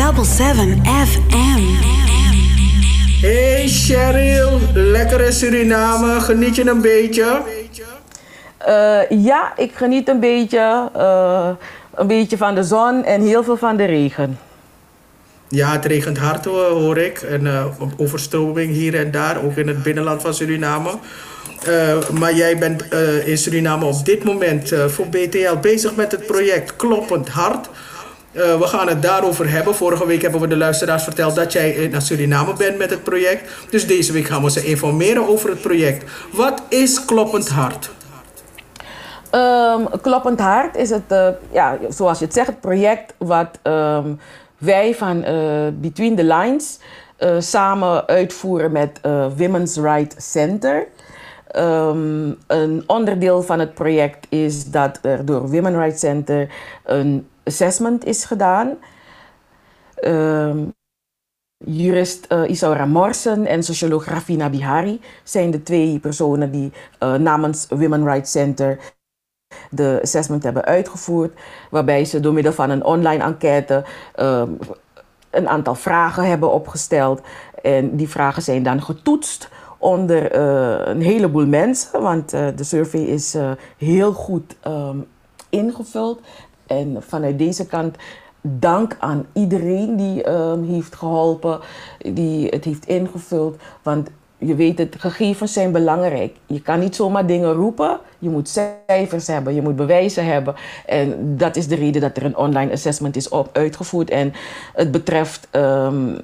FM. Hey Cheryl, lekkere Suriname, geniet je een beetje? Uh, ja, ik geniet een beetje, uh, een beetje van de zon en heel veel van de regen. Ja, het regent hard hoor ik. En uh, overstroming hier en daar, ook in het binnenland van Suriname. maar jij bent in Suriname op dit moment voor BTL bezig met het project Kloppend Hart. Uh, we gaan het daarover hebben. Vorige week hebben we de luisteraars verteld dat jij naar Suriname bent met het project. Dus deze week gaan we ze informeren over het project. Wat is Kloppend Hart? Um, Kloppend Hart is het, uh, ja, zoals je het zegt, het project wat um, wij van uh, Between the Lines samen uitvoeren met Women's Right Center. Um, een onderdeel van het project is dat er door Women's Right Center een assessment is gedaan. Um, jurist uh, Isaura Morsen en socioloog Rafina Bihari zijn de twee personen die uh, namens Women Rights Center de assessment hebben uitgevoerd, waarbij ze door middel van een online enquête um, een aantal vragen hebben opgesteld. En die vragen zijn dan getoetst onder uh, een heleboel mensen, want de survey is heel goed um, ingevuld. En vanuit deze kant dank aan iedereen die um, heeft geholpen, die het heeft ingevuld. Want je weet het, gegevens zijn belangrijk. Je kan niet zomaar dingen roepen. Je moet cijfers hebben, je moet bewijzen hebben. En dat is de reden dat er een online assessment is op, uitgevoerd. En het betreft, um,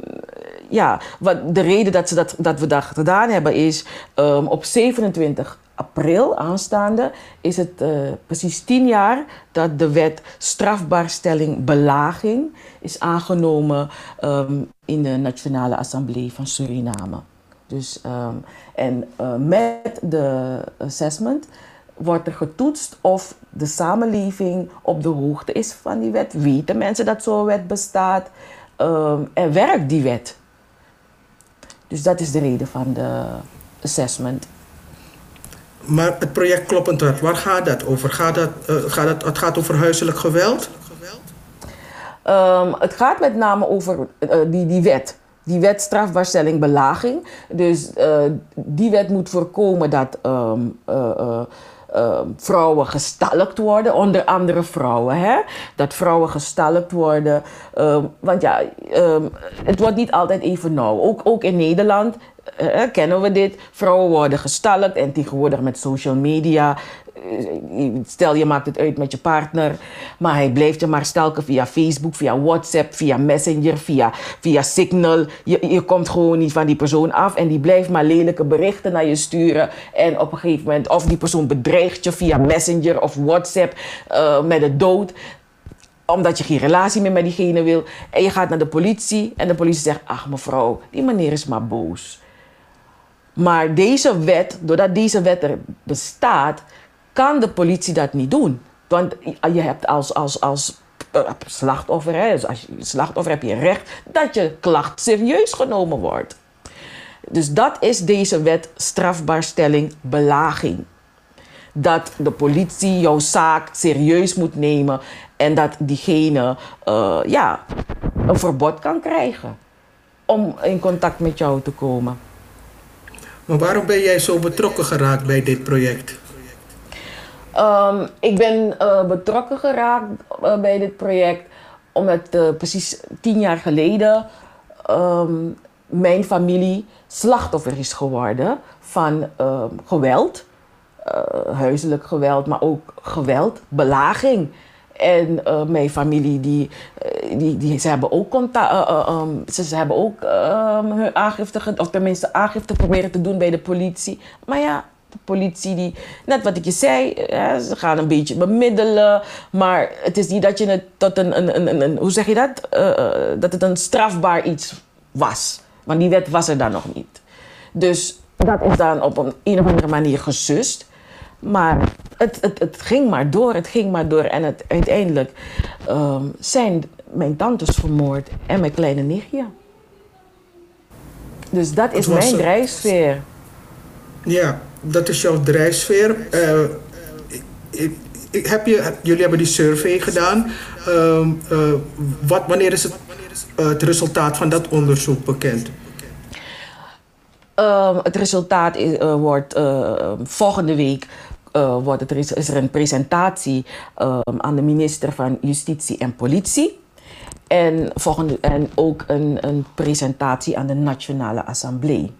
ja, wat, de reden dat, ze dat, dat we dat gedaan hebben is um, op 27 april aanstaande is het uh, precies tien jaar dat de wet strafbaarstelling belaging is aangenomen um, in de Nationale Assemblée van Suriname. Dus, um, en uh, met de assessment wordt er getoetst of de samenleving op de hoogte is van die wet. Weten mensen dat zo'n wet bestaat? En werkt die wet? Dus dat is de reden van de assessment. Maar het project Kloppend Hart, waar gaat dat over? Gaat dat, uh, gaat dat, het gaat over huiselijk geweld? Um, het gaat met name over uh, die, die wet. Die wet strafbaarstelling belaging. Dus uh, die wet moet voorkomen dat um, vrouwen gestalkt worden, onder andere vrouwen. Hè? Dat vrouwen gestalkt worden. Um, want ja, het wordt niet altijd even nauw. Ook, ook in Nederland uh, kennen we dit. Vrouwen worden gestalkt en tegenwoordig met social media. Stel je maakt het uit met je partner, maar hij blijft je maar stalken via Facebook, via WhatsApp, via Messenger, via, via Signal. Je, je komt gewoon niet van die persoon af en die blijft maar lelijke berichten naar je sturen. En op een gegeven moment, of die persoon bedreigt je via Messenger of WhatsApp uh, met de dood omdat je geen relatie meer met diegene wil. En je gaat naar de politie en de politie zegt: Ach mevrouw, die meneer is maar boos. Maar deze wet, doordat deze wet er bestaat, kan de politie dat niet doen. Want je hebt als, als, als eh, slachtoffer, hè, dus als je slachtoffer heb je recht dat je klacht serieus genomen wordt. Dus dat is deze wet strafbaarstelling belaging. Dat de politie jouw zaak serieus moet nemen en dat diegene uh, ja, een verbod kan krijgen om in contact met jou te komen. Maar waarom ben jij zo betrokken geraakt bij dit project? Um, ik ben uh, betrokken geraakt uh, bij dit project omdat uh, precies tien jaar geleden um, mijn familie slachtoffer is geworden van ehm, geweld. huiselijk geweld, maar ook geweld, belaging. En mijn familie, die, eh, die, die, ze hebben ook contact, ze, ze, hebben ook hun aangifte, of tenminste aangifte proberen te doen bij de politie. Maar ja, politie die, net wat ik je zei, ja, ze gaan een beetje bemiddelen. Maar het is niet dat je het tot een, een, een, een hoe zeg je dat? dat het een strafbaar iets was. Want die wet was er dan nog niet. Dus dat is dan op een, een of andere manier gesust. Maar het, het, het ging maar door, het ging maar door. En het, uiteindelijk um, zijn mijn tantes vermoord en mijn kleine nichtje. Dus dat is mijn drijfsfeer. Ja, dat is jouw drijfsfeer. Uh, heb je, jullie hebben die survey gedaan. Ehm, eh, wat, wanneer is het, het resultaat van dat onderzoek bekend? Ehm, het resultaat is, wordt volgende week wordt het, is er een presentatie ehm, aan de minister van Justitie en Politie. En, volgende, en ook een, een presentatie aan de Nationale Assemblée.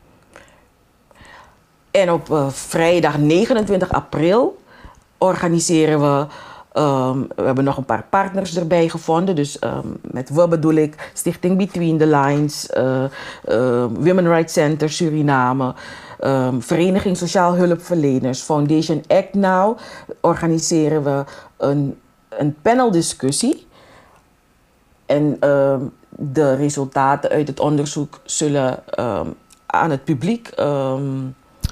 En op uh, vrijdag 29 april organiseren we. Um, we hebben nog een paar partners erbij gevonden. Dus um, met we bedoel ik Stichting Between the Lines, uh, uh, Women Rights Center Suriname, Vereniging Sociaal Hulpverleners, Foundation Act Now. Organiseren we een, een paneldiscussie. En de resultaten uit het onderzoek zullen aan het publiek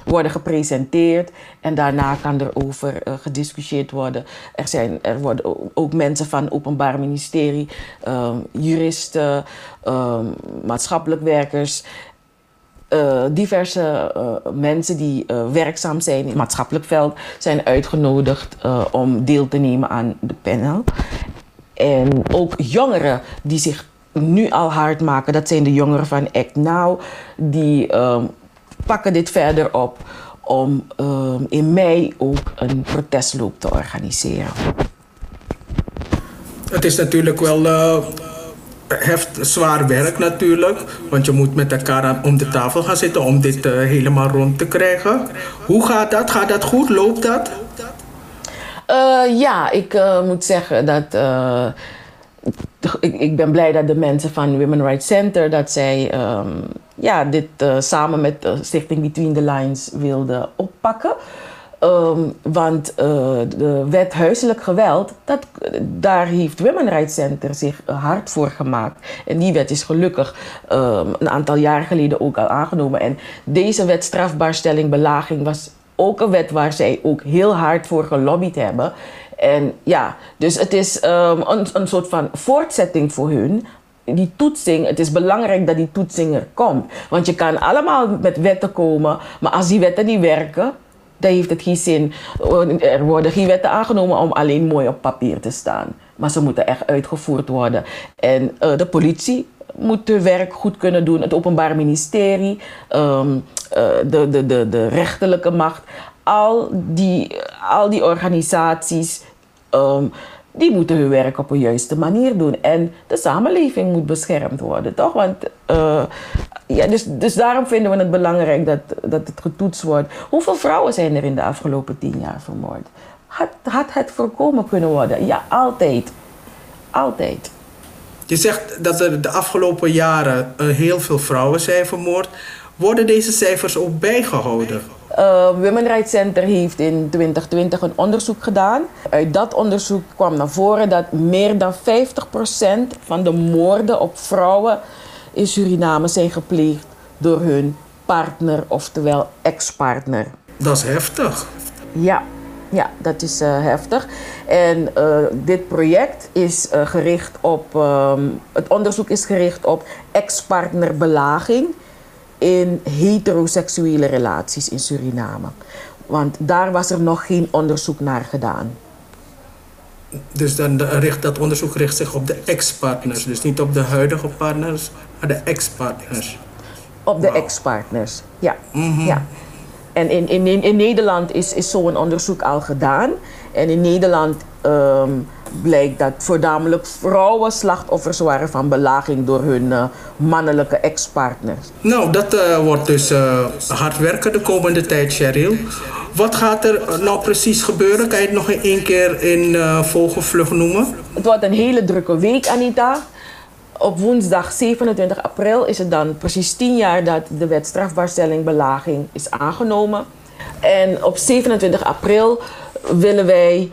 worden gepresenteerd en daarna kan er over uh, gediscussieerd worden. Er, zijn, er worden ook mensen van het Openbaar Ministerie, um, juristen, um, maatschappelijk werkers. Uh, diverse uh, mensen die werkzaam zijn in het maatschappelijk veld zijn uitgenodigd om deel te nemen aan de panel. En ook jongeren die zich nu al hard maken, dat zijn de jongeren van Act Now, die um, pakken dit verder op om uh, in mei ook een protestloop te organiseren. Het is natuurlijk wel uh, heft, zwaar werk natuurlijk, want je moet met elkaar om de tafel gaan zitten om dit uh, helemaal rond te krijgen. Hoe gaat dat? Gaat dat goed? Loopt dat? Uh, ja, ik moet zeggen dat ik, ik ben blij dat de mensen van Women Rights Center dat zij um, ja, dit uh, samen met de stichting Between the Lines wilden oppakken. Um, want uh, de wet huiselijk geweld, dat, daar heeft Women Rights Center zich hard voor gemaakt. En die wet is gelukkig um, een aantal jaar geleden ook al aangenomen. En deze wet strafbaarstelling belaging was ook een wet waar zij ook heel hard voor gelobbyd hebben. En ja, dus het is um, een, een soort van voortzetting voor hun die toetsing, het is belangrijk dat die toetsing er komt. Want je kan allemaal met wetten komen, maar als die wetten niet werken, dan heeft het geen zin. Er worden geen wetten aangenomen om alleen mooi op papier te staan. Maar ze moeten echt uitgevoerd worden. En uh, de politie moet hun werk goed kunnen doen. Het Openbaar Ministerie, um, uh, de, de, de, de rechterlijke macht. Al die, al die organisaties. Um, die moeten hun werk op een juiste manier doen. En de samenleving moet beschermd worden, toch? Want, uh, ja, dus, dus daarom vinden we het belangrijk dat, dat het getoetst wordt. Hoeveel vrouwen zijn er in de afgelopen tien jaar vermoord? Had, had het voorkomen kunnen worden? Ja, altijd. Altijd. Je zegt dat er de afgelopen jaren uh, heel veel vrouwen zijn vermoord. Worden deze cijfers ook bijgehouden? Uh, Women Rights Center heeft in 2020 een onderzoek gedaan. Uit dat onderzoek kwam naar voren dat meer dan 50% van de moorden op vrouwen in Suriname zijn gepleegd door hun partner, oftewel ex-partner. Dat is heftig. Ja, ja, dat is uh, heftig. En uh, dit project is uh, gericht op. Um, het onderzoek is gericht op ex-partnerbelaging in heteroseksuele relaties in Suriname. Want daar was er nog geen onderzoek naar gedaan. Dus dan richt dat onderzoek richt zich op de ex-partners, dus niet op de huidige partners, maar de ex-partners. Op de wow. ex-partners, ja. Mm -hmm. ja. En in, in, in Nederland is, is zo'n onderzoek al gedaan. En in Nederland um, blijkt dat voornamelijk vrouwen slachtoffers waren van belaging door hun uh, mannelijke ex-partners. Nou, dat uh, wordt dus uh, hard werken de komende tijd, Cheryl. Wat gaat er nou precies gebeuren? Kan je het nog één keer in vogelvlug noemen? Het wordt een hele drukke week, Anita. Op woensdag 27 april is het dan precies tien jaar dat de wet strafbaarstelling belaging is aangenomen. En op 27 april willen wij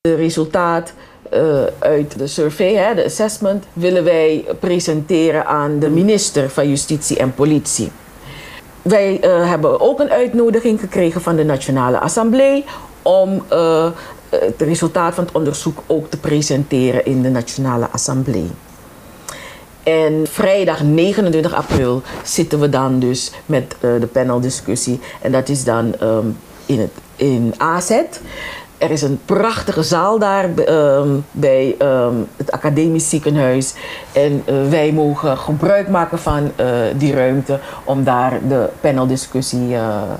de resultaat uh, uit de survey, hè, de assessment, willen wij presenteren aan de minister van Justitie en Politie. Wij uh, hebben ook een uitnodiging gekregen van de Nationale Assemblée om uh, het resultaat van het onderzoek ook te presenteren in de Nationale Assemblée. En vrijdag 29 april zitten we dan dus met de paneldiscussie. En dat is dan um, in, het, in AZ. Er is een prachtige zaal daar ehm, bij ehm, het academisch ziekenhuis. En eh, wij mogen gebruik maken van eh, die ruimte om daar de paneldiscussie eh, ehm,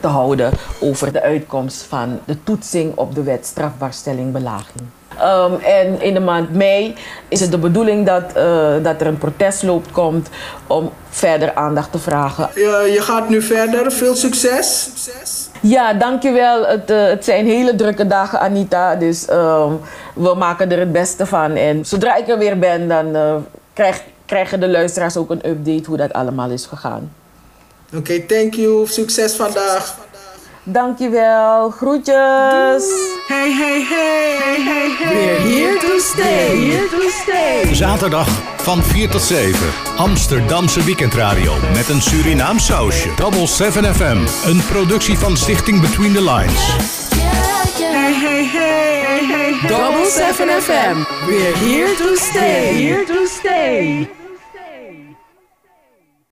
te houden over de uitkomst van de toetsing op de wet strafbaarstelling belaging. Um, en in de maand mei is het de bedoeling dat, uh, dat er een protestloop komt om verder aandacht te vragen. Je, je gaat nu verder. Veel succes. Ja, dankjewel. Het, uh, het zijn hele drukke dagen, Anita. Dus um, we maken er het beste van. En zodra ik er weer ben, dan uh, krijg, krijgen de luisteraars ook een update hoe dat allemaal is gegaan. Oké, okay, thank you. Succes vandaag. Dankjewel. Groetjes. Hey, hey, hey, hey, hey, hey. We're here to stay. Here to stay. Zaterdag van 4 tot 7. Amsterdamse weekendradio met een Surinaam sausje. Double 7 FM. Een productie van Stichting Between the Lines. Hey, hey, hey, hey, hey. Double 7 FM. We're here to stay. Here to stay.